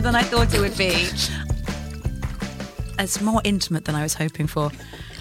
Than I thought it would be. It's more intimate than I was hoping for.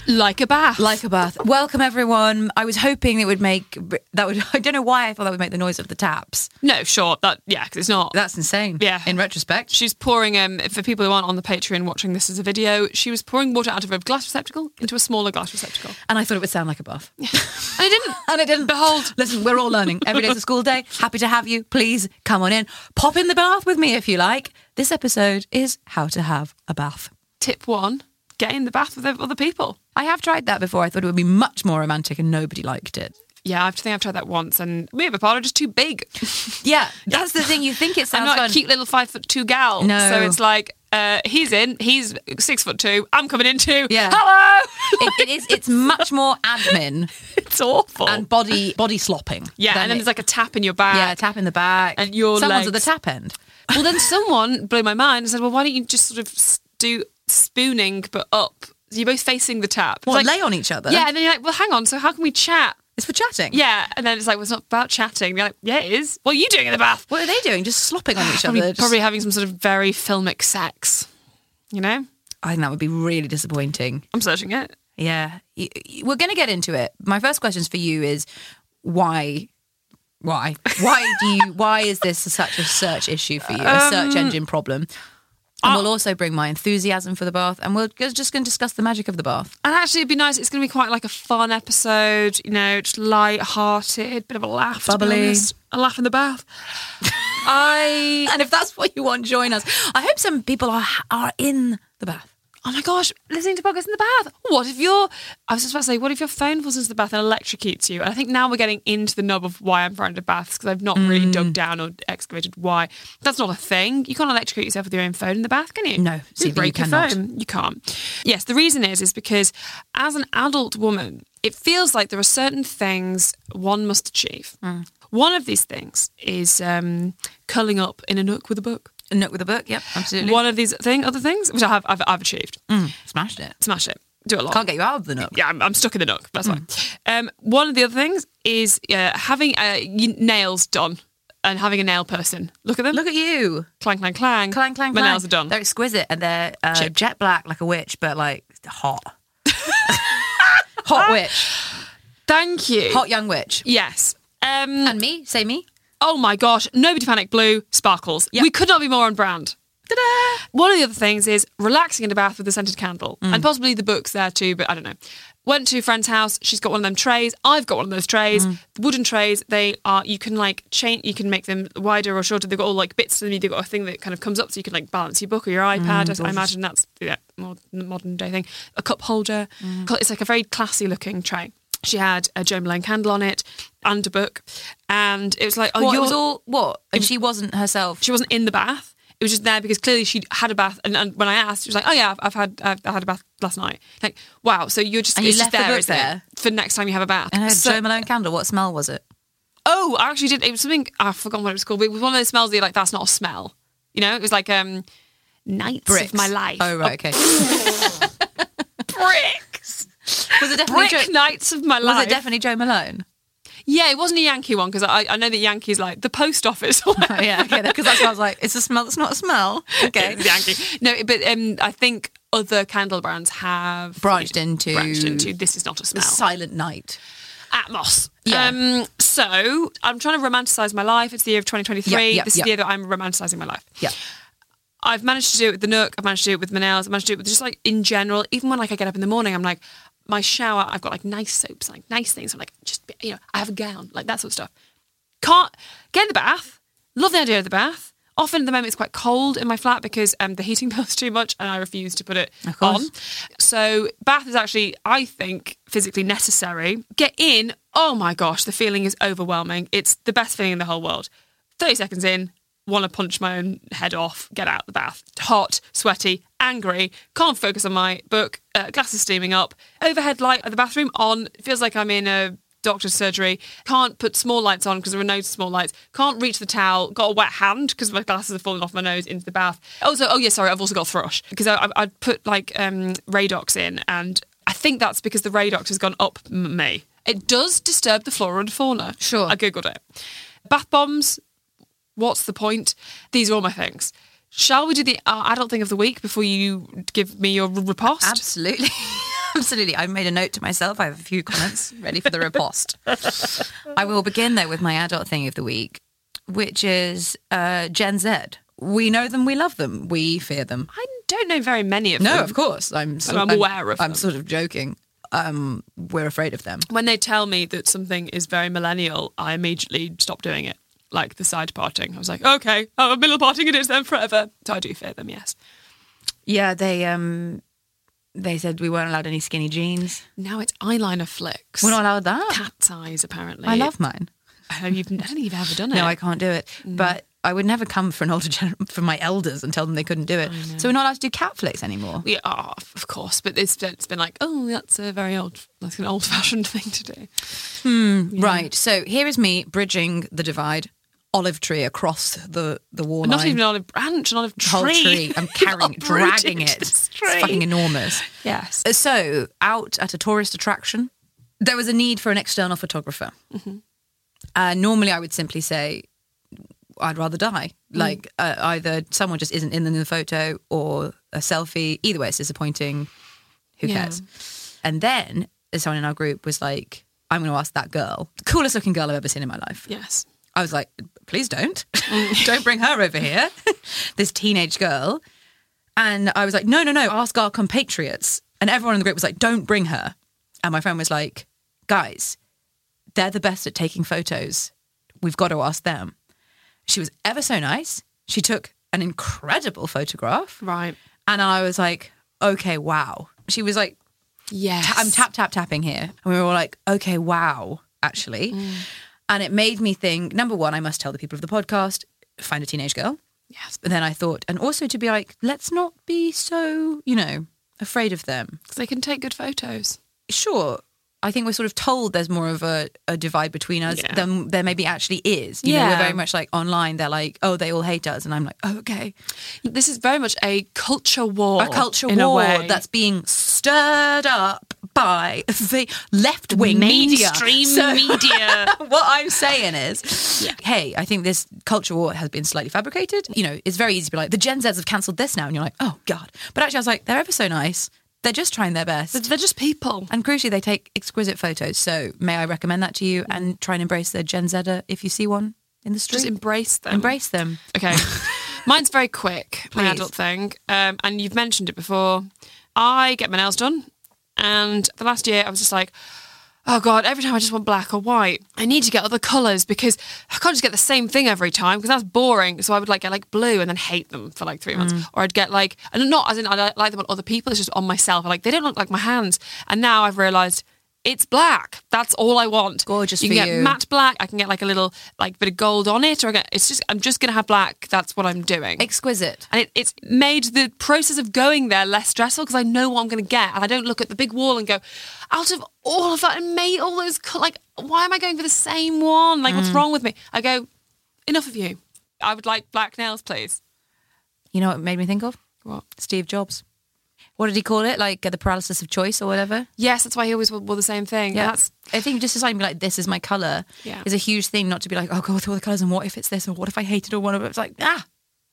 Like a bath. Like a bath. Welcome everyone. I was hoping it would make that would. I don't know why I thought that would make the noise of the taps. no, sure. That yeah, because it's not. That's insane. Yeah. In retrospect, She's pouring, um, for people who aren't on the Patreon watching this as a video, she was pouring water out of a glass receptacle into a smaller glass receptacle. and I thought it would sound like a bath. And it didn't. And it didn't. Behold. Listen, we're all learning. Every day's a school day. Happy to have you. Please come on in. Pop in the bath with me if you like. This episode is how to have a bath. Tip one get in the bath with other people. I have tried that before. I thought it would be much more romantic and nobody liked it. Yeah, I think I've tried that once, and me and my partner are just too big. Yeah, that's the thing. You think it sounds. I'm not fun. a cute little five foot two gal. No. So it's like, uh, he's in, he's six foot two, I'm coming in too. Yeah. Hello! it, it is. It's much more admin it's awful. and body body slopping. yeah, and then it- there's like a tap in your back. yeah, tap in the back, And your someone's at the tap end. Well, then someone blew my mind and said, well, why don't you just sort of do spooning but up? So you're both facing the tap. It's What like- lay on each other? Yeah, and then you're like, well, hang on, so how can we chat? it's for chatting. Yeah, and then it's like, well, it's not about chatting. You're like, yeah, it is. What are you doing in the bath? What are they doing? Just slopping on each Probably, other. Just- probably having some sort of very filmic sex. You know? I think that would be really disappointing. I'm searching it. Yeah, Y- y- we're going to get into it. My first question for you is why. Why? Why do you? Why is this such a search issue for you? A Um, search engine problem? And we'll also bring my enthusiasm for the bath, and we're just going to discuss the magic of the bath. And actually, it'd be nice. It's going to be quite like a fun episode, you know, just light-hearted, bit of a laugh, Bubbly. a laugh in the bath. I And if that's what you want, join us. I hope some people are are in the bath. Oh my gosh, listening to podcasts in the bath. What if your, I was just about to say, what if your phone falls into the bath and electrocutes you? And I think now we're getting into the nub of why I'm frightened of baths because I've not really dug down or excavated why. That's not a thing. You can't electrocute yourself with your own phone in the bath, can you? No, you Stevie, you break your phone. You can't. Yes, the reason is, is because as an adult woman, it feels like there are certain things one must achieve. Mm. One of these things is um, curling up in a nook with a book. Nook with a book. Yep, absolutely. One of these thing, other things, which I have, I've, I've achieved. Mm, smashed it. Smash it. Do a lot. Can't get you out of the nook. Yeah, I'm, I'm stuck in the nook. That's fine. Um, one of the other things is uh, having uh, nails done and having a nail person. Look at them. Look at you. clang, clang, clang. Clang, clang, My clang. nails are done. They're exquisite and they're uh, jet black like a witch, but like hot. hot witch. Thank you. Hot young witch. Yes. Um, And me? Say me? Oh my gosh. Nobody panic. Blue sparkles. We could not be more on brand. Ta-da! One of the other things is relaxing in a bath with a scented candle, Mm. and possibly the books there too. But I don't know. Went to a friend's house. She's got one of them trays. I've got one of those trays. Mm. The wooden trays. They are. You can like change. You can make them wider or shorter. They've got all like bits to them. They've got a thing that kind of comes up, so you can like balance your book or your Mm, iPad. I- I imagine that's yeah, more modern day thing. A cup holder. Mm. It's like a very classy looking tray. She had a Jo Malone candle on it and a book, and it was like, oh, what, it you're was all what? And she wasn't herself. she wasn't in the bath. It was just there because clearly she had a bath. And, and when I asked, she was like, "Oh yeah, I've, I've had I've, I had a bath last night." Like, wow. So you're just And you it's just left the book there? for next time you have a bath. And her So- Jo Malone candle. What smell was it? oh, I actually did. It was something I've forgotten what it was called. But it was one of those smells that you're like that's not a smell. You know, it was like um, nights Bricks. of my life. Oh right, okay. bricks. Was it definitely Brick Joe, nights of my life? was it definitely Jo Malone? Yeah, it wasn't a Yankee one because I, I know that Yankees like the post office. yeah, okay, because that's what I was like. It's a smell that's not a smell. Okay. It's Yankee. No, but um, I think other candle brands have Branched into- branched into this is not a smell. silent night. Atmos. Yeah. Um, so I'm trying to romanticize my life. It's the year of 2023. Yeah, yeah, this is the year that I'm romanticizing my life. Yeah. I've managed to do it with the Nook. I've managed to do it with my nails. I've managed to do it with just like in general. Even when like I get up in the morning, I'm like, my shower. I've got like nice soaps, like nice things. I'm like, just you know, I have a gown, like that sort of stuff. Can't get in the bath. Love the idea of the bath. Often at the moment it's quite cold in my flat because um, the heating bill's too much and I refuse to put it on. So bath is actually, I think, physically necessary. Get in. Oh my gosh, the feeling is overwhelming. It's the best feeling in the whole world. 30 seconds in, want to punch my own head off, get out the bath. Hot, sweaty, angry, can't focus on my book, uh, glasses steaming up, overhead light at the bathroom on, feels like I'm in a doctor's surgery, can't put small lights on because there are no small lights, can't reach the towel, got a wet hand because my glasses have fallen off my nose into the bath. Also, oh yeah, sorry, I've also got thrush because I, I, I'd put like um, Radox in and I think that's because the Radox has gone up m- me. It does disturb the flora and fauna. Sure. I googled it. Bath bombs, what's the point? These are all my things. Shall we do the uh, adult thing of the week before you give me your riposte? Absolutely. Absolutely. I've made a note to myself. I have a few comments ready for the riposte. I will begin though with my adult thing of the week, which is uh, Gen Z. We know them, we love them, we fear them. I don't know very many of No, them. No, of course. I'm sort I'm aware of I'm them. sort of joking. Um, we're afraid of them. When they tell me that something is very millennial, I immediately stop doing it. Like the side parting. I was like, okay, oh, middle parting it is then forever. So I do fear them, yes. Yeah, they um they said we weren't allowed any skinny jeans. Now it's eyeliner flicks. We're not allowed that. Cat's eyes, apparently. I love mine. I don't, even, I don't think you've ever done it. No, I can't do it. But I would never come for an older gener- for my elders and tell them they couldn't do it. So we're not allowed to do cat flicks anymore. We are, of course, but it's, it's been like, oh, that's a very old, that's an old-fashioned thing to do. Right. So here is me bridging the divide, olive tree across the the wall Not even an olive branch, an olive The whole tree. tree. I'm carrying it, dragging it. It's fucking enormous. Yes. So out at a tourist attraction, there was a need for an external photographer. Mm-hmm. Uh, normally, I would simply say, I'd rather die. Mm. Like uh, either someone just isn't in the photo or a selfie. Either way, it's disappointing. Who Yeah. cares? And then someone in our group was like, I'm going to ask that girl, coolest looking girl I've ever seen in my life. Yes. I was like, please don't. Mm. don't bring her over here. this teenage girl. And I was like, no, no, no, ask our compatriots. And everyone in the group was like, don't bring her. And my friend was like, guys, they're the best at taking photos. We've got to ask them. She was ever so nice. She took an incredible photograph. Right. And I was like, okay, wow. She was like, Yes. I'm tap, tap, tapping here. And we were all like, okay, wow, actually. Mm. And it made me think number one, I must tell the people of the podcast, find a teenage girl. Yes. But then I thought, and also to be like, let's not be so, you know, afraid of them. Because they can take good photos. Sure. I think we're sort of told there's more of a, a divide between us Yeah. than there maybe actually is. You know, Yeah. we're very much like online, they're like, oh, they all hate us. And I'm like, oh, okay. This is very much a culture war. a culture war that's being stirred up by the left wing mainstream media. what I'm saying is, hey, I think this culture war has been slightly fabricated. You know, it's very easy to be like, the Gen Zs have cancelled this now. And you're like, oh, God. But actually, I was like, they're ever so nice. They're just trying their best. They're just people. And crucially, they take exquisite photos. So may I recommend that to you and try and embrace the Gen Zer if you see one in the street? Just embrace them. embrace them. Okay. Mine's very quick, my adult thing. Um, and you've mentioned it before. I get my nails done. And the last year, I was just like, oh God, every time I just want black or white, I need to get other colours because I can't just get the same thing every time because that's boring. So I would like get like blue and then hate them for like three months. Mm. Or I'd get like, and not as in I like them on other people, it's just on myself. I like, they don't look like my hands. And now I've realised it's black. That's all I want. Gorgeous You can get you. matte black. I can get like a little like bit of gold on it, or I get, it's just I'm just gonna have black. That's what I'm doing. Exquisite. and it, it's made the process of going there less stressful because I know what I'm going to get, and I don't look at the big wall and go, out of all of that and made all those like, why am I going for the same one? Like, what's Mm. wrong with me? I go, enough of you. I would like black nails, please. You know what it made me think of? What? Steve Jobs. What did he call it? Like uh, the paralysis of choice or whatever. Yes, that's why he always wore, wore the same thing. Yeah, that's I think just deciding like this is my color Yeah. is a huge thing. Not to be like, oh, go with all the colors and what if it's this or what if I hate it or whatever. It's like ah,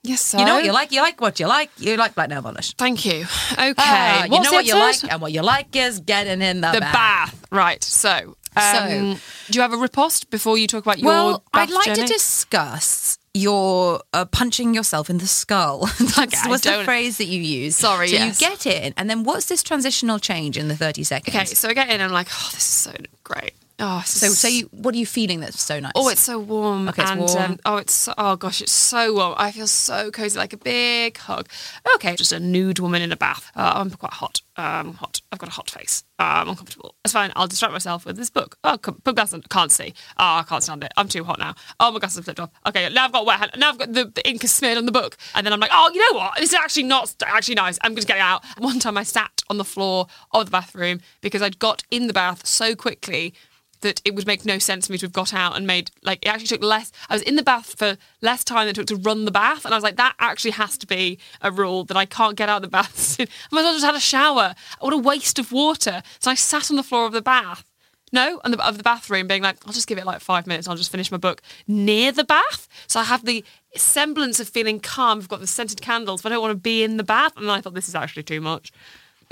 yes. So? you know what you like. You like what you like. You like black nail polish. Thank you. Okay. Ah, you know what you like, and what you like is getting in the, The bath. bath. Right. So, um, do you have a riposte before you talk about your Well, I'd like journey? to discuss your uh, punching yourself in the skull. That's Okay, what's the phrase that you use. Sorry, So yes. you get in, and then what's this transitional change in the 30 seconds? Okay, so I get in and I'm like, oh, this is so great. Oh, So, so you, what are you feeling that's so nice? Oh, it's so warm. Okay, it's and, warm. Um, oh, it's so, oh gosh, it's so warm. I feel so cozy, like a big hug. Okay, just a nude woman in a bath. Uh, I'm quite hot. Um, hot. I've got a hot face. Um, I'm uncomfortable. That's fine. I'll distract myself with this book. Oh, come- put glasses on. Can't see. Oh, I can't stand it. I'm too hot now. Oh, my glasses have flipped off. Okay, now I've got wet hand. Now I've got the, the ink is smeared on the book. And then I'm like, oh, you know what? This is actually not actually nice. I'm going to get it out. One time I sat on the floor of the bathroom because I'd got in the bath so quickly that it would make no sense for me to have got out and made like it actually took less I was in the bath for less time than it took to run the bath and I was like that actually has to be a rule that I can't get out of the bath soon. I might as well just had a shower what a waste of water so I sat on the floor of the bath no the, of the bathroom being like I'll just give it like five minutes I'll just finish my book near the bath so I have the semblance of feeling calm I've got the scented candles but I don't want to be in the bath and I thought this is actually too much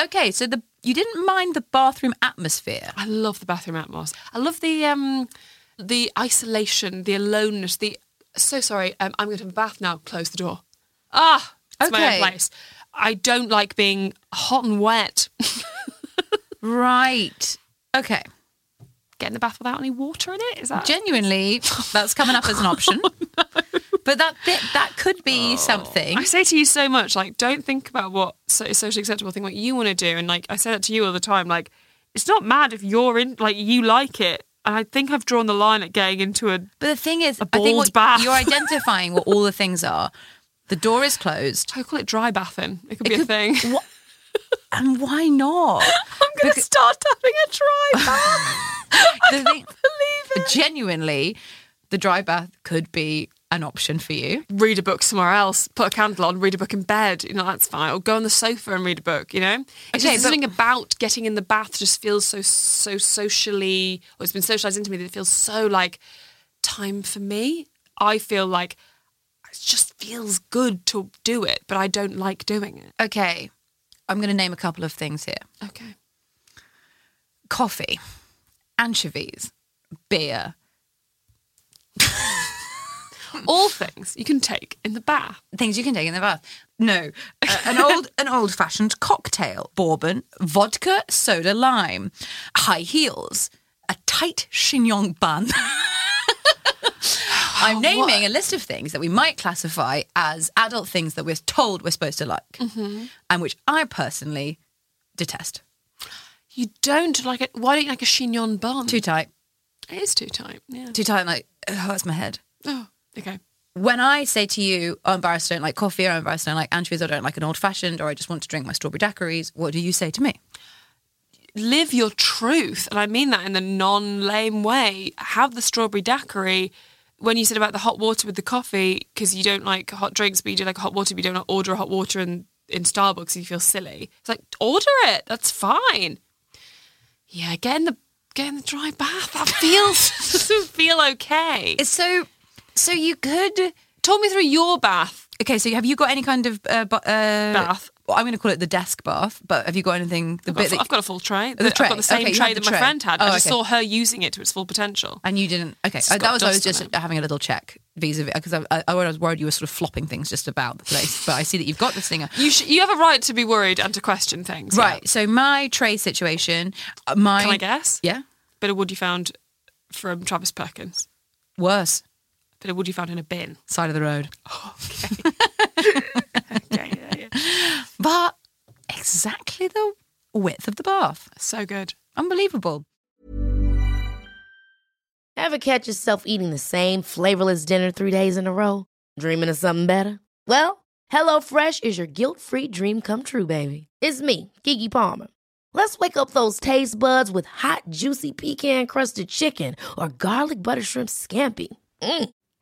okay. So the you didn't mind the bathroom atmosphere. I love the bathroom atmosphere. I love the um, the isolation, the aloneness. The so sorry. Um, I'm going to have a bath now. Close the door. Ah, it's my Okay. own place. I don't like being hot and wet. Right. Okay. Get in the bath without any water in it. Is that Genuinely, that's coming up as an option. But that bit, that could be oh. something. I say to you so much, like, don't think about what so- is socially acceptable. Think what you want to do, and like I say that to you all the time. Like, it's not mad if you're in, like, you like it. And I think I've drawn the line at getting into a. But the thing is, I think bald what bath. you're identifying what all the things are. The door is closed. I call it dry bathing. It could It be a thing. What? And why not? I'm going to start having a dry bath. I the thing, Genuinely, the dry bath could be an option for you. read a book somewhere else, put a candle on, read a book in bed, you know, that's fine. Or go on the sofa and read a book, you know? It's Okay, just something about getting in the bath just feels so so socially or it's been socialized into me that it feels so like time for me. I feel like it just feels good to do it, but I don't like doing it. Okay, I'm going to name a couple of things here Okay. coffee, anchovies, beer. All things you can take in the bath. Things you can take in the bath. No, uh, an old an old fashioned cocktail, bourbon, vodka, soda, lime, high heels, a tight chignon bun. I'm naming a list of things that we might classify as adult things that we're told we're supposed to like, and which I personally detest. You don't like it. Why don't you like a chignon bun? Too tight, it is too tight. Yeah. too tight, like it hurts my head. Oh, okay. when I say to you, oh, I'm embarrassed I don't like coffee, or I'm embarrassed I don't like anchovies, or I don't like an old fashioned, or I just want to drink my strawberry daiquiris, what do you say to me? live your truth. And I mean that in the non lame way. Have the strawberry daiquiri. When you said about the hot water with the coffee, because you don't like hot drinks, but you do like hot water, but you don't order a hot water in, in Starbucks you feel silly. It's like, order it. That's fine. Yeah, get in the get in the dry bath. That feels doesn't feel okay. It's so, so you could. Talk me through your bath. Okay, so have you got any kind of uh, bu- uh, Bath. Well, I'm going to call it the desk bath, but have you got anything? The I've got, bit that, I've got a full tray. The I've tray. got the same Okay, tray the that my friend had. Oh, I just okay. saw her using it to its full potential. and you didn't. Okay, that was I was just having a little check vis-a-vis because I, I, I was worried you were sort of flopping things just about the place, but I see that you've got this thing. You sh- you have a right to be worried and to question things. yeah. Right. So my tray situation, uh, my Can I guess? Yeah, Bit of wood you found from Travis Perkins. worse Bit of wood you found in a bin. side of the road. Yeah, yeah, yeah. but exactly the width of the bath. So good. Unbelievable. Ever catch yourself eating the same flavorless dinner three days in a row? Dreaming of something better? Well, HelloFresh is your guilt free dream come true, baby. It's me, Keke Palmer. Let's wake up those taste buds with hot, juicy pecan crusted chicken or garlic butter shrimp scampi. Mm.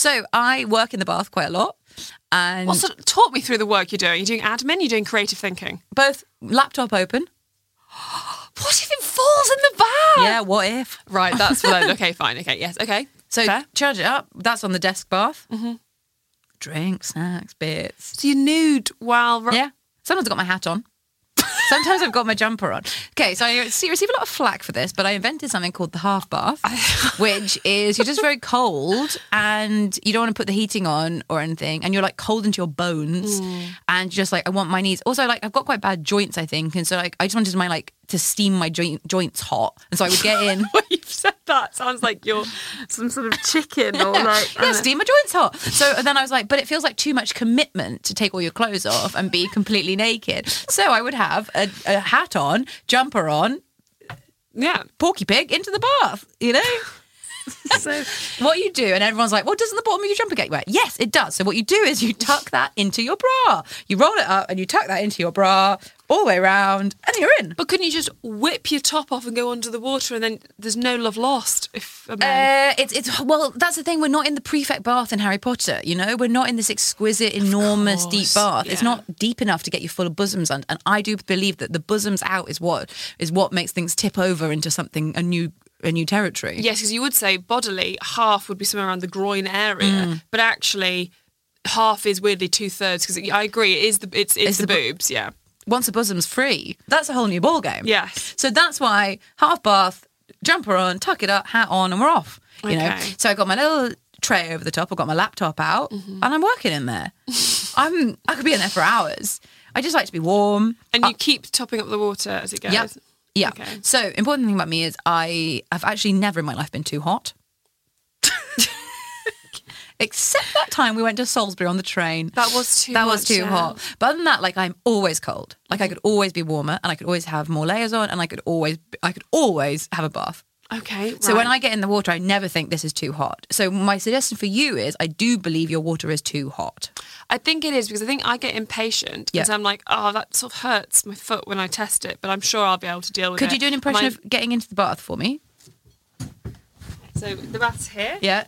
So I work in the bath quite a lot, and Well, sort of talk me through the work you're doing. You're doing admin, you're doing creative thinking. both laptop open. What if it falls in the bath? Yeah, what if? Right, that's fine. okay, fine. Okay, yes, okay. So Fair. charge it up. That's on the desk bath. Mm-hmm. Drinks, snacks, bits. So you're nude while. Yeah. Sometimes I've got my hat on. Sometimes I've got my jumper on. Okay, so I receive a lot of flack for this, but I invented something called the half bath, which is you're just very cold and you don't want to put the heating on or anything, and you're like cold into your bones, mm. and just like I want my knees. Also, like I've got quite bad joints, I think, and so like I just wanted my like to steam my joint joints hot, and so I would get in. Said that, sounds like you're some sort of chicken or like. yeah, steam my joints hot. So then I was like, but it feels like too much commitment to take all your clothes off and be completely naked. So I would have a, a hat on, jumper on, Yeah. porky pig into the bath, you know? so what you do, and everyone's like, well, doesn't the bottom of your jumper get wet? Yes, it does. So what you do is you tuck that into your bra. You roll it up and you tuck that into your bra all the way around and you're in. But couldn't you just whip your top off and go under the water and then there's no love lost? If a man. Uh, it's it's well, that's the thing. We're not in the prefect bath in Harry Potter. You know, we're not in this exquisite, enormous, deep bath. It's not deep enough to get you full of bosoms, and, and I do believe that the bosoms out is what is what makes things tip over into something a new a new territory. Yes, because you would say bodily half would be somewhere around the groin area, Mm. but actually half is weirdly two thirds. Because I agree, it is the it's it's, It's the, the bo- boobs. Yeah. Once a bosom's free, that's a whole new ball game. Yes. So that's why half bath, jumper on, tuck it up, hat on, and we're off. You know. So I got my little tray over the top. I've got my laptop out, Mm-hmm. and I'm working in there. I'm I could be in there for hours. I just like to be warm. And you keep topping up the water as it goes. Yeah. Yeah. Okay. So important thing about me is I have actually never in my life been too hot. Except that time we went to Salisbury on the train. That was too That was too yeah. hot. But other than that, like I'm always cold. Like I could always be warmer and I could always have more layers on and I could always I could always have a bath. Okay. So when. I get in the water, I never think this is too hot. So my suggestion for you is I do believe your water is too hot. I think it is because I think I get impatient. Yeah. I'm like, oh, that sort of hurts my foot when I test it, but I'm sure I'll be able to deal with it. Could you do an impression My- of getting into the bath for me? So the bath's here. Yeah.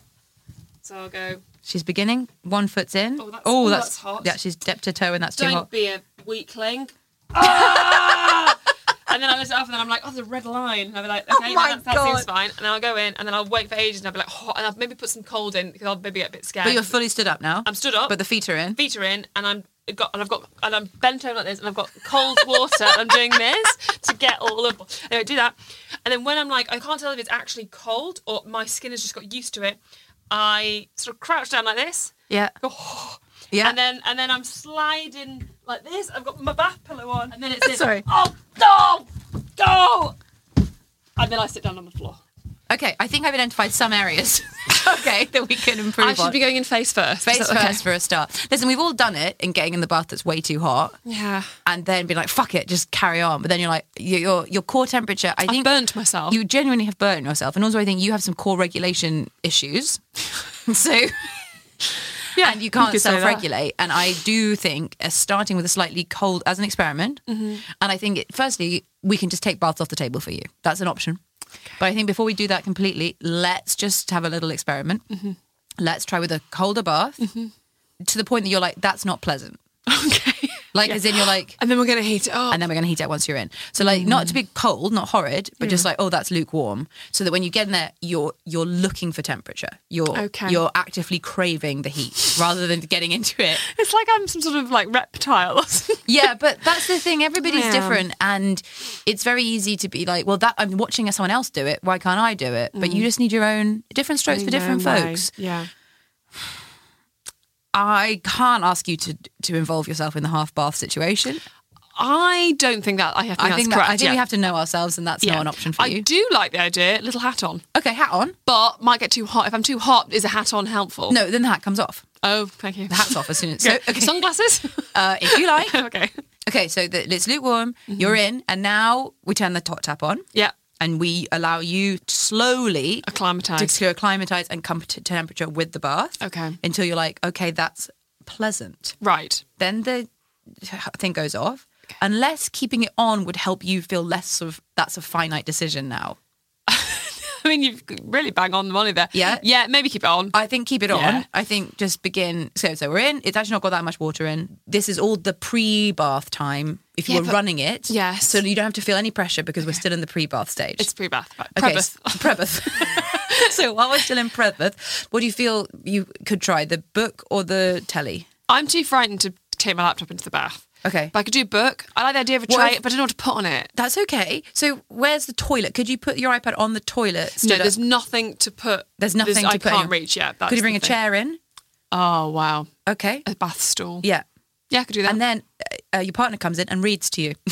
So I'll go. She's beginning. One foot's in. Oh, that's- oh, that's hot. Yeah, she's dipped her toe and that's too hot. Don't be a weakling. Ah! And then I lift it up, and then I'm like, oh, there's a red line. And I'll be like, oh okay, Oh my that, that seems fine. And then I'll go in, and then I'll wait for ages, and I'll be like, hot, and I'll maybe put some cold in because I'll maybe get a bit scared. But you're fully stood up now. I'm stood up. But the feet are in. feet are in, and I'm got and I've got and I'm bent over like this, and I've got cold water. and I'm doing this to get all of. Anyway, do that, and then when I'm like, I can't tell if it's actually cold or my skin has just got used to it. I sort of crouch down like this. Yeah. Go, "Oh." Yeah. And then and then I'm sliding like this. I've got my bath pillow on, and then it's this, Sorry. Oh no, go! And then I sit down on the floor. Okay, I think I've identified some areas. okay, that we can improve I should on. be going in face first. Face okay? first for a start. Listen, we've all done it in getting in the bath that's way too hot, Yeah. and then be like, "Fuck it, just carry on." But then you're like, your your, your core temperature. I I've think burnt myself. You genuinely have burnt yourself, and also I think you have some core regulation issues. so. Yeah, and you can't that. self-regulate. And I do think uh, starting with a slightly cold as an experiment. Mm-hmm. And I think, it, firstly, we can just take baths off the table for you. That's an option. But I think before we do that completely, let's just have a little experiment. Mm-hmm. Let's try with a colder bath to the point that you're like, that's not pleasant. Okay. Like, as in, you're like, And then we're going to heat it up. and then we're going to heat it once you're in. So, like, not to be cold, not horrid, but just mm. like, oh, that's lukewarm. So that when you get in there, you're you're looking for temperature. You're Okay. you're actively craving the heat rather than getting into it. it's like I'm some sort of like reptile. or something. Yeah, but that's the thing. Everybody's Yeah. different, and it's very easy to be like, "Well, that I'm watching someone else do it. Why can't I do it?" But you mm. just need your own different strokes for different way. folks. Yeah. I can't ask you to to involve yourself in the half bath situation. I don't think that I have. I think that correct, I think yeah. we have to know ourselves, and that's Yeah. not an option for I you. I do like the idea. Little hat on, Okay, hat on. but might get too hot. If I'm too hot, is a hat on helpful? No, then the hat comes off. Oh, thank you. The hat's off as soon as so. Okay, Sunglasses. uh, if you like. okay. Okay, so the, it's lukewarm. Mm-hmm. You're in, and now we turn the top tap on, Yeah. And we allow you slowly Acclimatise. to acclimatize and come to temperature with the bath. Okay. Until you're like, okay, that's pleasant. Right. Then the thing goes off. Unless keeping it on would help you feel less of that's a finite decision now. I mean, you've really bang on the money there. Yeah? Yeah. Maybe keep it on. I think keep it Yeah. on. I think just begin. So, so we're in. It's actually not got that much water in. This is all the pre-bath time. If you Yeah, were but- running it, Yes. So you don't have to feel any pressure because we're still in the pre-bath stage. it's pre-bath. Right. Okay, Prebath. so while we're still in pre bath, what do you feel you could try? The book or the telly? I'm too frightened to take my laptop into the bath. Okay. But I could do a book. I like the idea of a What tray, if- but I don't know what to put on it. That's okay. So where's the toilet? Could you put your iPad on the toilet? No, stood up? there's nothing to put. There's nothing to I put can't reach yet. Could you bring a thing. chair in? Oh wow, Okay. a bath stool. Yeah. yeah, I could do that. And then uh, your partner comes in and reads to you.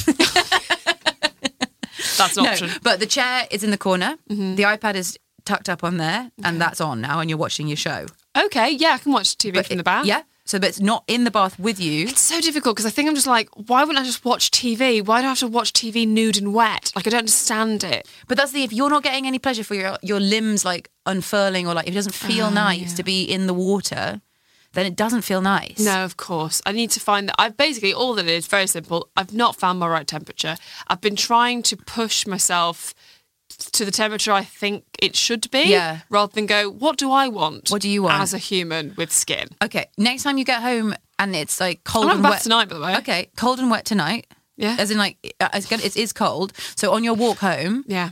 that's an no, option. but the chair is in the corner. The iPad is tucked up on there, and that's on now, and you're watching your show. Okay, yeah, I can watch TV But from it- the bath. Yeah. So, but it's not in the bath with you. It's so difficult because I think I'm just like, why wouldn't I just watch TV? Why do I have to watch TV nude and wet? Like I don't understand it. But that's the if you're not getting any pleasure for your your limbs like unfurling or like if it doesn't feel oh, nice to be in the water, then it doesn't feel nice. No, of course. I need to find that. I've basically all that it is very simple. I've not found my right temperature. I've been trying to push myself to the temperature I think it should be, Yeah. rather than go, what do I want? What do you want? as a human with skin? Okay. Next time you get home and it's like cold I'm and wet tonight, by the way. Okay, cold and wet tonight. Yeah. As in like uh, it's gonna- it is cold. So on your walk home, Yeah.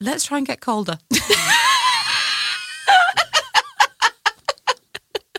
let's try and get colder.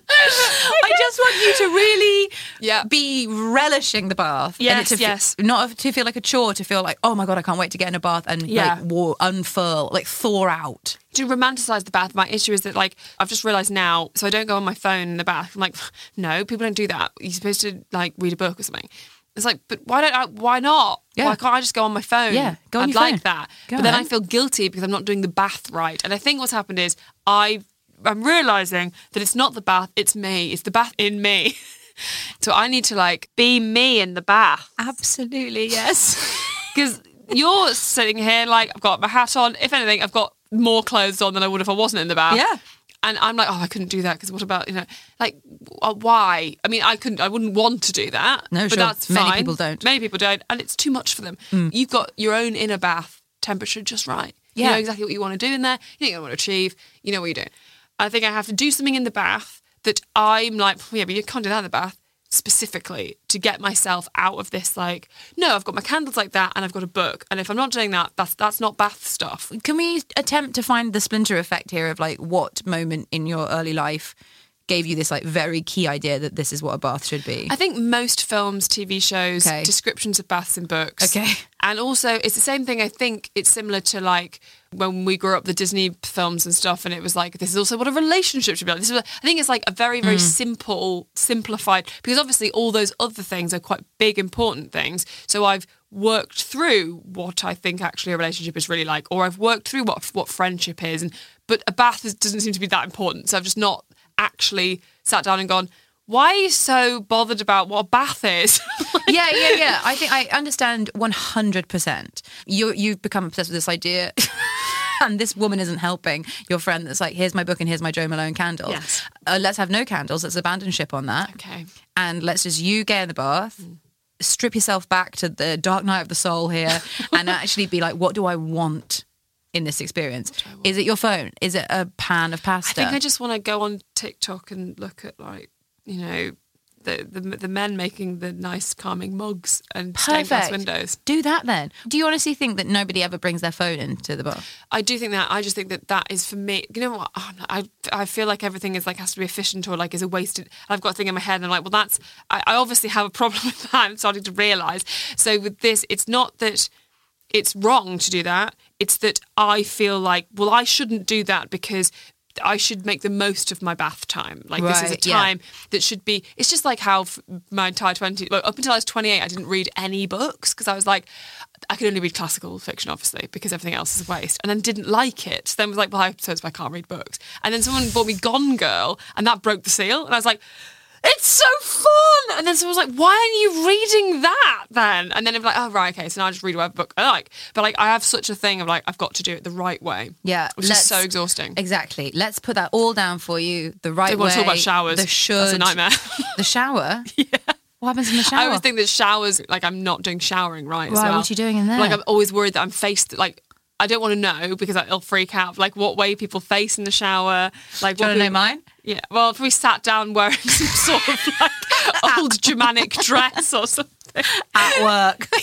I just want you to really Yeah. be relishing the bath. Yes, it to yes. not to feel like a chore, to feel like, oh my God, I can't wait to get in a bath and Yeah. like war, unfurl, like thaw out. to romanticize the bath. My issue is that like I've just realized now, so I don't go on my phone in the bath. I'm like, no, people don't do that. You're supposed to like read a book or something. It's like, but why don't I? Why not? Yeah. Why can't I just go on my phone? Yeah, go on I'd your like phone. that. Go but then I feel guilty because I'm not doing the bath right. And I think what's happened is I I'm realizing that it's not the bath, it's me. It's the bath in me. so I need to like be me in the bath Absolutely, yes. because you're sitting here like I've got my hat on. If anything, I've got more clothes on than I would if I wasn't in the bath. Yeah. And I'm like, oh, I couldn't do that because what about you know, like, uh, why? I mean, I couldn't, I wouldn't want to do that. No, but sure. that's fine. Many people don't. Mm. Many people don't, and it's too much for them. You've got your own inner bath temperature just right. You Yeah. know exactly what you want to do in there. You know what you want to achieve. You know what you're doing. I think I have to do something in the bath that I'm like, "Oh, yeah, but you can't do that in the bath specifically to get myself out of this. Like, no, I've got my candles like that, and I've got a book, and if I'm not doing that, that's that's not bath stuff. Can we attempt to find the splinter effect here of like what moment in your early life gave you this like very key idea that this is what a bath should be? I think most films, TV shows, Okay. descriptions of baths in books. Okay. And also, it's the same thing. I think it's similar to like when we grew up, the Disney films and stuff, and it was like, this is also what a relationship should be like. This is, I think it's like a very, very hmm. simple, simplified, because obviously all those other things are quite big, important things. So I've worked through what I think actually a relationship is really like, or I've worked through what what friendship is, and but a bath is, doesn't seem to be that important. So I've just not actually sat down and gone. Why are you so bothered about what a bath is? yeah, yeah, yeah. I think I understand one hundred percent. You you've become obsessed with this idea. And this woman isn't helping your friend that's like, here's my book and here's my Jo Malone candle. Yes. Uh, let's have no candles. Let's abandon ship on that. Okay. And let's just you get in the bath, strip yourself back to the dark night of the soul here, and actually be like, what do I want in this experience? Is it your phone? Is it a pan of pasta? I think I just want to go on TikTok and look at like you know the the, the men making the nice calming mugs and stained glass windows. Do that then. Do you honestly think that nobody ever brings their phone into the bar? I do think that. I just think that that is for me. You know what? Oh, no, I I feel like everything is like has to be efficient or like is a wasted. I've got a thing in my head and I'm like, well, that's. I, I obviously have a problem with that. I'm starting to realise. So with this, it's not that it's wrong to do that. It's that I feel like, well, I shouldn't do that because. I should make the most of my bath time. Like this is a Right, yeah. time that should be. It's just like how my entire twenty, like, up until I was twenty eight, I didn't read any books because I was like, I could only read classical fiction, obviously, because everything else is a waste. And then didn't like it. So then was like, well, I suppose I can't read books. And then someone bought me Gone Girl, and that broke the seal. And I was like, it's so fun. And then someone was like, why aren't you reading that then? And then I'm like, oh right, okay. So now I just read whatever book I like. But like, I have such a thing of like, I've got to do it the right way. Yeah, which is so exhausting. Exactly. Let's put that all down for you. The right They want way. to talk about showers. The should. That's a nightmare. The shower. yeah. What happens in the shower? I always think that showers, like I'm not doing showering right. as Why? well. What are you doing in there? Like I'm always worried that I'm faced like. I don't want to know because I'll freak out. Like what way people face in the shower. Like Do you what want to know mine? Yeah. Well, if we sat down wearing some sort of like old Germanic dress or something. At work.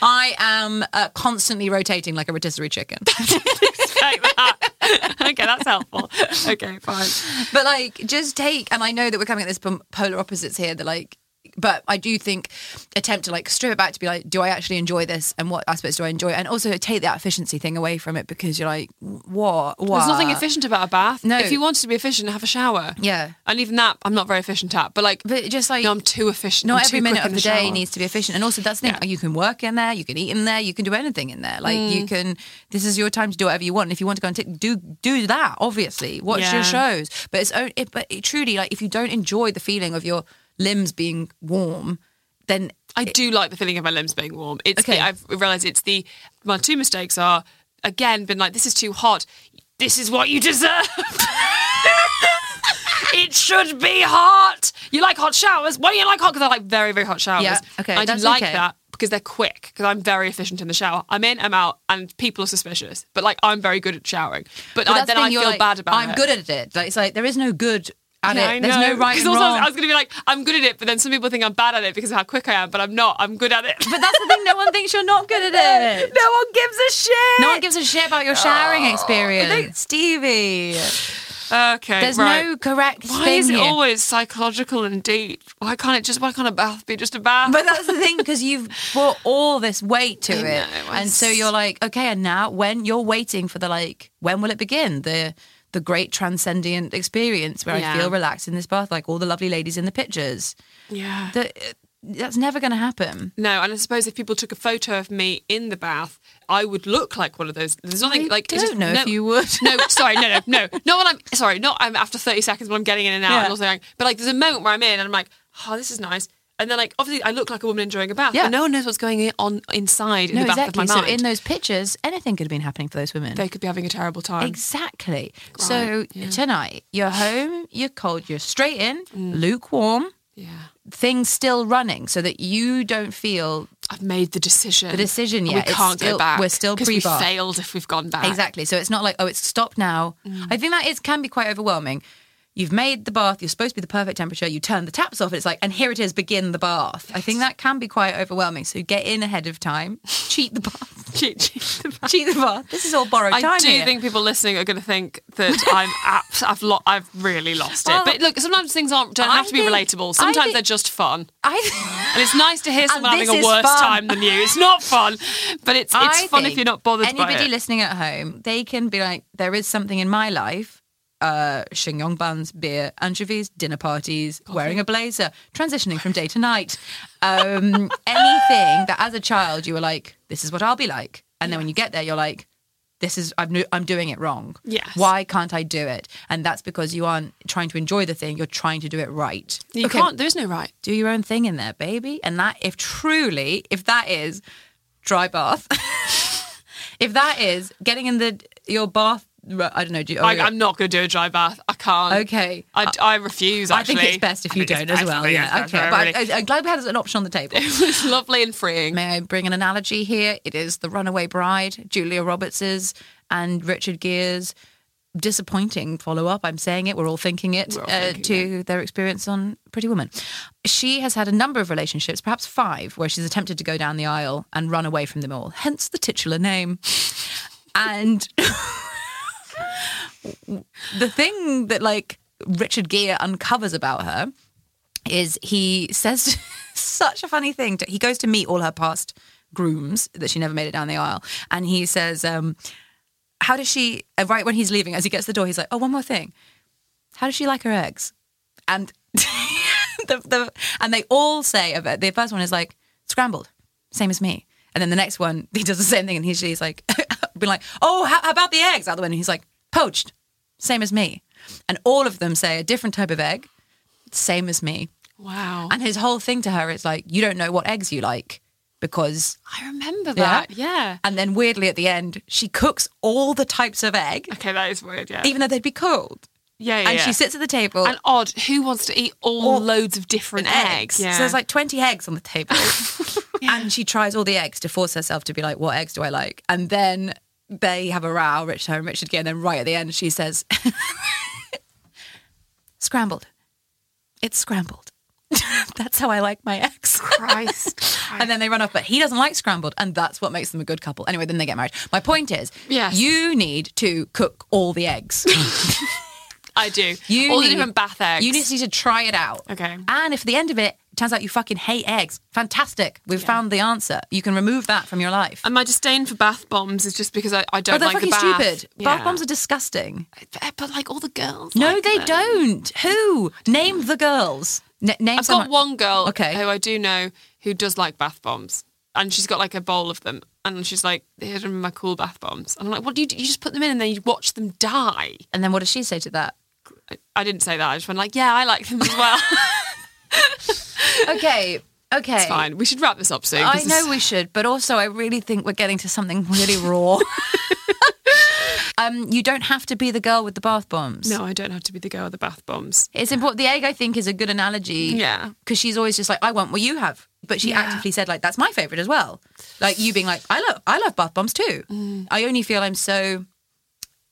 I am uh, constantly rotating like a rotisserie chicken. That. okay, that's helpful. Okay, fine. but like, just take, and I know that we're coming at this from polar opposites here. That like, but I do think attempt to like strip it back to be like, do I actually enjoy this, and what aspects do I enjoy, and also take that efficiency thing away from it because you're like, what? What? There's nothing efficient about a bath. No. If you wanted to be efficient, have a shower. Yeah. And even that, I'm not very efficient at. But like, But just like no, I'm too efficient. Not I'm every minute of in the, day needs to be efficient, and also that's the thing. Yeah. You can work in there, you can eat in there, you can do anything in there. Like you mm. can. This is your time to do whatever you want. And if you want to go and tick, do do that. Obviously, watch Yeah. your shows. But it's only, it, but it truly like if you don't enjoy the feeling of your limbs being warm, then I do like the feeling of my limbs being warm. It's Okay. I've realised it's the my two mistakes are again been like this is too hot. This is what you deserve. it should be hot. You like hot showers? Why do you like hot? Because I like very very hot showers. Yeah, okay, I that's like okay. that because they're quick. Because I'm very efficient in the shower. I'm in, I'm out, and people are suspicious. But like I'm very good at showering. But, But I, then I feel like, bad about it. I'm good at it. Like it's like there is no good at Yeah, it. I There's know. no right 'Cause and also wrong. I was going to be like, I'm good at it, but then some people think I'm bad at it because of how quick I am. But I'm not. I'm good at it. but that's the thing. No one thinks you're not good at it. no one gives a shit. No one gives a shit about your showering Oh, experience, Stevie. Okay, There's right. no correct Why is it here. always psychological and deep? Why can't it just? Why can't a bath be just a bath? But that's the thing because you've brought all this weight to I it, know, and so you're like, okay, and now when you're waiting for the like, when will it begin? The the great transcendent experience where Yeah. I feel relaxed in this bath, like all the lovely ladies in the pictures. yeah. That that's never going to happen. no, and I suppose if people took a photo of me in the bath, I would look like one of those. There's nothing I like. don't just- know no, if you would. no, sorry, no, no, no, not when I'm sorry, not I'm after 30 seconds when I'm getting in and out Yeah. and also going, but like there's a moment where I'm in and I'm like, oh, this is nice. And then like obviously I look like a woman enjoying a bath, Yeah. but no one knows what's going on inside in No, the bath exactly. of my So in those pictures, anything could have been happening for those women. they could be having a terrible time. Exactly. So yeah. tonight, you're home, you're cold, you're straight in, mm. lukewarm, Yeah. things still running, so that you don't feel I've made the decision. The decision, yeah, We can't still- go back. we're still pre-bar. failed if we've gone back. Exactly. So it's not like, oh, it's stopped now. Mm. I think that is can be quite overwhelming. You've made the bath, you're supposed to be the perfect temperature, you turn the taps off, it's like, and here it is, begin the bath. I think that can be quite overwhelming. So get in ahead of time, cheat the bath. Cheat, cheat the bath. cheat the bath. This is all borrowed I time. I do here. think people listening are going to think that I'm abs- I've lo- I've really lost it. Well, But look, sometimes things aren't don't I have to be think- relatable. Sometimes think- they're just fun. I, And it's nice to hear someone having a worse fun. time than you. It's not fun, but it's it's I fun if you're not bothered by it. Anybody listening at home, they can be like, there is something in my life. Uh, Chignon buns, beer, anchovies, dinner parties, wearing a blazer, transitioning from day to night. Um, anything that as a child you were like, this is what I'll be like. And then when you get there, you're like, this is, I'm, I'm doing it wrong. Yes. Why can't I do it? And that's because you aren't trying to enjoy the thing, you're trying to do it right. you Okay, can't. There is no right. do your own thing in there, baby. And that, if truly, if that is dry bath, if that is getting in the your bath I don't know. Do you, I, I'm not going to do a dry bath. I can't. Okay. I, I refuse. I think it's best if you don't as well. Yeah. Okay. But really- I, I'm glad we had an option on the table. it was lovely and freeing. May I bring an analogy here? It is the runaway bride, Julia Roberts's and Richard Gere's disappointing follow up. I'm saying it, we're all thinking it, all uh, thinking to their experience on Pretty Woman. She has had a number of relationships, perhaps five, where she's attempted to go down the aisle and run away from them all, hence the titular name. And the thing that, like, Richard Gere uncovers about her is he says such a funny thing. To, he goes to meet all her past grooms that she never made it down the aisle, and he says, um, "How does she?" uh, Right when he's leaving, as he gets to the door, he's like, "Oh, one more thing. How does she like her eggs?" And the, the and they all say of it. The first one is like scrambled, same as me. And then the next one, he does the same thing, and he's, he's like, be like, "Oh, how, how about the eggs?" Out the window, he's like, "Poached, same as me." And all of them say a different type of egg, same as me. Wow. And his whole thing to her is like, you don't know what eggs you like because. I remember that. Yeah. And then weirdly at the end, she cooks all the types of egg, Okay, that is weird. Yeah. even though they'd be cold. yeah, yeah. and yeah. she sits at the table. And odd, who wants to eat all, All- loads of different eggs? Yeah. So there's like 20 eggs on the table. And she tries all the eggs to force herself to be like, what eggs do I like? And then they have a row, Richard her and Richard Gere. And then right at the end, she says, scrambled. It's scrambled. That's how I like my eggs. Christ. and then they run off, but he doesn't like scrambled, and that's what makes them a good couple. Anyway, then they get married. My point is, Yes. you need to cook all the eggs. I do. You all need, the different bath eggs. You just need to try it out. Okay. And if at the end of it, it turns out you fucking hate eggs, fantastic. We've found the answer. You can remove that from your life. And my disdain for bath bombs is just because I, I don't they're like the fucking bath. stupid. Yeah. Bath bombs are disgusting. But, but like all the girls. No, like they them. don't. Who? Name the girls. N- name I've someone. got one girl Okay. who I do know who does like bath bombs. And she's got like a bowl of them. And she's like, here's some of my cool bath bombs. And I'm like, what do you do? You just put them in and then you watch them die. And then what does she say to that? I, didn't say that. I just went like, yeah, I like them as well. Okay. Okay. it's fine. We should wrap this up soon. I know we should, but also I really think we're getting to something really raw. um, you don't have to be the girl with the bath bombs. No, I don't have to be the girl with the bath bombs. It's important. The egg, I think, is a good analogy. Yeah. Because she's always just like, I want what you have. But she Yeah. actively said, like, that's my favorite as well. Like you being like, I love I love bath bombs too. Mm. I only feel I'm so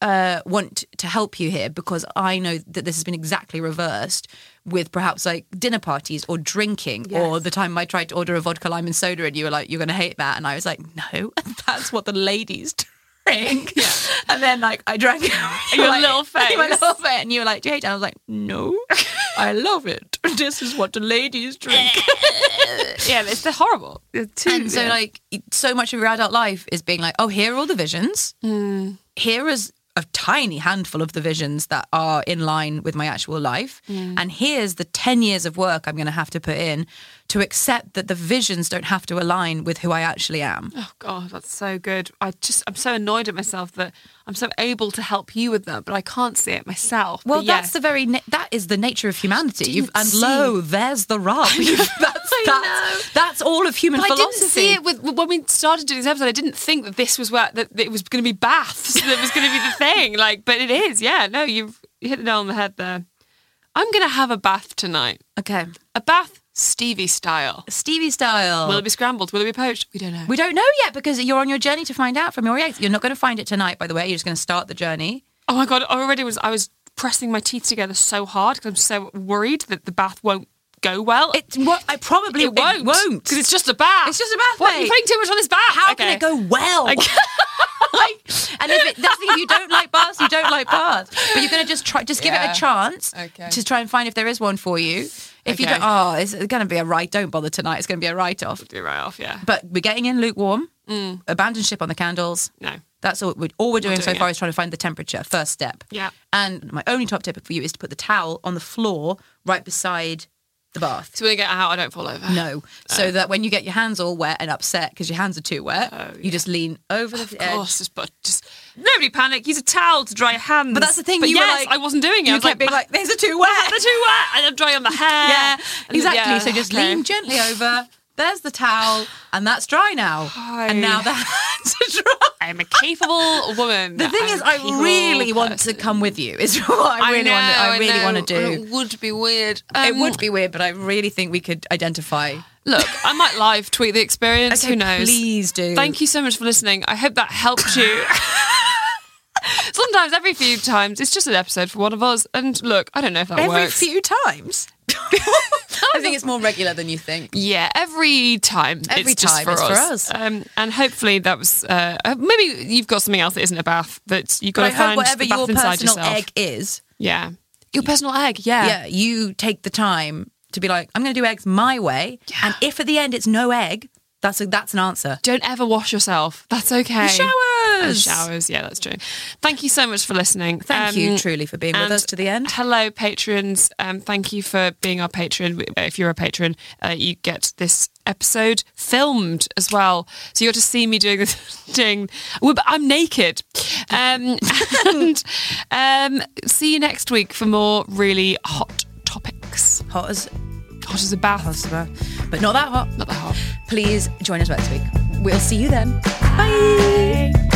uh want to help you here because I know that this has been exactly reversed with perhaps like dinner parties or drinking or the time I tried to order a vodka lime and soda and you were like, You're gonna hate that and I was like, No, that's what the ladies drink. And then like I drank it. Your like- little face. Little face and you were like, Do you hate it? And I was like, No. I love it. This is what the ladies drink. Yeah, it's they're horrible. They're too, and so yeah. like so much of your adult life is being like, oh, here are all the visions. Here is a tiny handful of the visions that are in line with my actual life. And here's the 10 years of work I'm going to have to put in to accept that the visions don't have to align with who I actually am. Oh God, that's so good. I just I'm so annoyed at myself that I'm so able to help you with that, but I can't see it myself. Well, But that's the very na- that is the nature of humanity. You've, and see. lo, there's the rub. That's, I that's, that's all of human But I philosophy. didn't see it with when we started doing this episode. I didn't think that this was where that it was going to be baths. that was going to be the thing. Like, but it is. Yeah. No, you've hit the nail on the head there. I'm going to have a bath tonight. Okay, A bath Stevie style. Stevie style. Will it be scrambled? Will it be poached? We don't know. We don't know yet because you're on your journey to find out from your eggs. You're not going to find it tonight, by the way. You're just going to start the journey. oh my god! I already was. I was pressing my teeth together so hard because I'm so worried that the bath won't go well. It what I probably it won't. won't because it's just a bath. It's just a bath, What? mate. You're putting too much on this bath. How Okay. can it go well? like, and if it, that's the thing, you don't like baths, you don't like baths. But you're going to just try, just give Yeah. it a chance Okay. to try and find if there is one for you. If you don't, oh, it's going to be a right. Don't bother tonight. It's going to be a write off. Do right off. Yeah. But we're getting in lukewarm. Mm. Abandon ship on the candles. No. That's all we're, all we're doing so doing far is trying to find the temperature. First step. Yeah. And my only top tip for you is to put the towel on the floor right beside the bath. So when I get out, I don't fall over. No, so oh. that when you get your hands all wet and upset because your hands are too wet, oh, you just lean over the Of edge. course, just but just nobody panic. Use a towel to dry your hands. But that's the thing. But you yes, were like, I wasn't doing it. You I was kept being like, "These are too wet." they're too wet, and I'm drying on the hair. Yeah, And exactly. yeah, so just okay. lean gently over. There's the towel, and that's dry now. And now the hands are dry. I am a capable woman. The thing I'm is, I really want to come with you. Is what I really know, want. To, I really know, want to do. It would be weird. it Um, would be weird, but I really think we could identify. Look, I might live tweet the experience. Okay, Who knows? please do. Thank you so much for listening. I hope that helped you. Sometimes, every few times, it's just an episode for one of us. And look, I don't know if that Every works. Every few times. I think it's more regular than you think. Yeah, every time. Every it's just time for it's us. for us. Um, and hopefully that was uh, uh, maybe you've got something else that isn't a bath that you've got But I to hope find whatever the bath your inside personal yourself. egg is, Yeah, your personal egg. Yeah. yeah, you take the time to be like, I'm going to do eggs my way, and if at the end it's no egg, that's a, that's an answer. Don't ever wash yourself. That's okay. Showers. And showers. Yeah, that's true. Thank you so much for listening. Thank you truly for being with us to the end. Hello, patrons. Um, thank you for being our patron. If you're a patron, uh, you get this episode filmed as well, so you got to see me doing this. thing. I'm naked. Um, and um, see you next week for more really hot topics. Hot as Hot as a bath. hot as a- but not that hot. Not that hot. Please join us next week. We'll see you then. Bye.